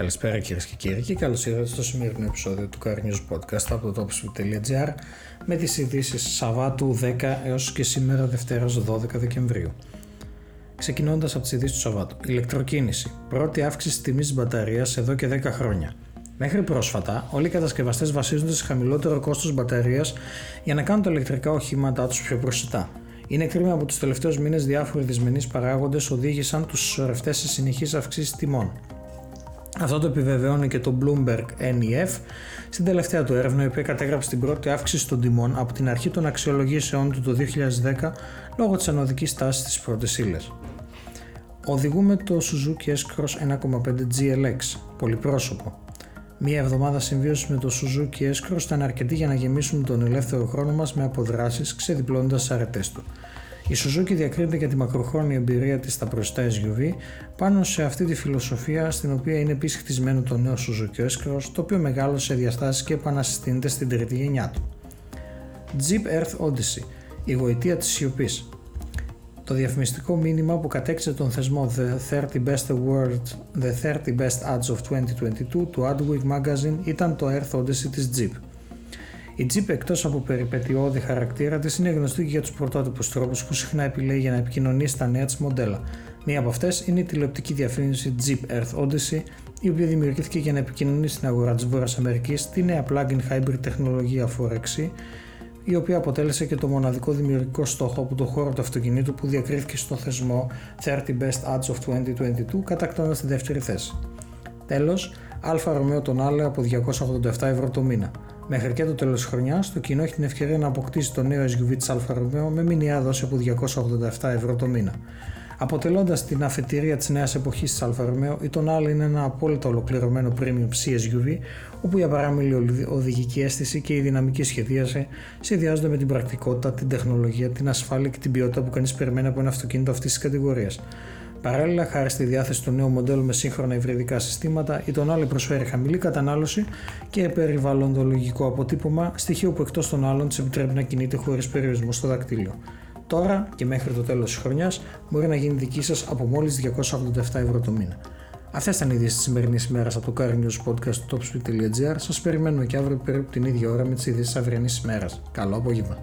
Καλησπέρα κυρίες και κύριοι και καλώς ήρθατε στο σημερινό επεισόδιο του Car News Podcast από το topspeed.gr με τις ειδήσεις Σαββάτου 10 έως και σήμερα Δευτέρας 12 Δεκεμβρίου. Ξεκινώντας από τις ειδήσεις του Σαββάτου. Ηλεκτροκίνηση. Πρώτη αύξηση τιμής της μπαταρίας εδώ και 10 χρόνια. Μέχρι πρόσφατα, όλοι οι κατασκευαστές βασίζονται σε χαμηλότερο κόστος μπαταρίας για να κάνουν τα ηλεκτρικά οχήματά τους πιο προσιτά. Είναι κρίμα από τους τελευταίους μήνες διάφοροι δυσμενείς παράγοντες οδήγησαν τους συσσωρευτές σε συνεχείς αυξήσεις τιμών. Αυτό το επιβεβαιώνει και το Bloomberg NEF στην τελευταία του έρευνα, η οποία κατέγραψε την πρώτη αύξηση των τιμών από την αρχή των αξιολογήσεών του το 2010 λόγω της ανωδικής τάσης της πρώτης ύλε. Οδηγούμε το Suzuki S-Cross 1.5 GLX, πολυπρόσωπο. Μία εβδομάδα συμβίωσης με το Suzuki S-Cross ήταν αρκετή για να γεμίσουμε τον ελεύθερο χρόνο μας με αποδράσεις ξεδιπλώνοντας τι αρετές του. Η Suzuki διακρίνεται για τη μακροχρόνια εμπειρία της στα μπροστά SUV πάνω σε αυτή τη φιλοσοφία στην οποία είναι επίσης χτισμένο το νέο Suzuki S-Cross το οποίο μεγάλωσε σε διαστάσεις και επανασυστήνεται στην τρίτη γενιά του. Jeep Earth Odyssey, η γοητεία της σιωπής. Το διαφημιστικό μήνυμα που κατέξε τον θεσμό The 30 Best Award, The 30 Best Ads of 2022 του Adweek Magazine ήταν το Earth Odyssey της Jeep. Η Jeep εκτός από περιπετειώδη χαρακτήρα της είναι γνωστή και για τους πρωτότυπους τρόπους που συχνά επιλέγει για να επικοινωνήσει τα νέα της μοντέλα. Μία από αυτές είναι η τηλεοπτική διαφήμιση Jeep Earth Odyssey, η οποία δημιουργήθηκε για να επικοινωνήσει στην αγορά της Βόρειας Αμερικής τη νέα plug-in hybrid τεχνολογία 4 η οποία αποτέλεσε και το μοναδικό δημιουργικό στόχο από το χώρο του αυτοκινήτου που διακρίθηκε στο θεσμό 30 Best Ads of 2022 κατακτώντας τη δεύτερη θέση. Τέλος, Alfa Romeo Tonale από 287 ευρώ το μήνα. Μέχρι και το τέλος της χρονιάς, το κοινό έχει την ευκαιρία να αποκτήσει το νέο SUV της Alfa Romeo με μηνιαία δόση από 287 ευρώ το μήνα. Αποτελώντας την αφετηρία της νέας εποχής της Alfa Romeo, η Tonale είναι ένα απόλυτα ολοκληρωμένο premium C-SUV, όπου η απαράμιλλη οδηγική αίσθηση και η δυναμική σχεδίαση συνδυάζονται με την πρακτικότητα, την τεχνολογία, την ασφάλεια και την ποιότητα που κανείς περιμένει από ένα αυτοκίνητο αυτής της κατηγορίας. Παράλληλα, χάρη στη διάθεση του νέου μοντέλου με σύγχρονα υβριδικά συστήματα, η Tonale προσφέρει χαμηλή κατανάλωση και περιβαλλοντολογικό αποτύπωμα, στοιχείο που εκτός των άλλων της επιτρέπει να κινείται χωρίς περιορισμό στο δακτύλιο. Τώρα και μέχρι το τέλος της χρονιάς μπορεί να γίνει δική σας από μόλις 287 ευρώ το μήνα. Αυτές ήταν οι ειδήσει της σημερινής ημέρας από το Car News Podcast του topspeed.gr. Σας περιμένουμε και αύριο περίπου την ίδια ώρα με τις ειδήσει της αυριανής ημέρας. Καλό απόγευμα.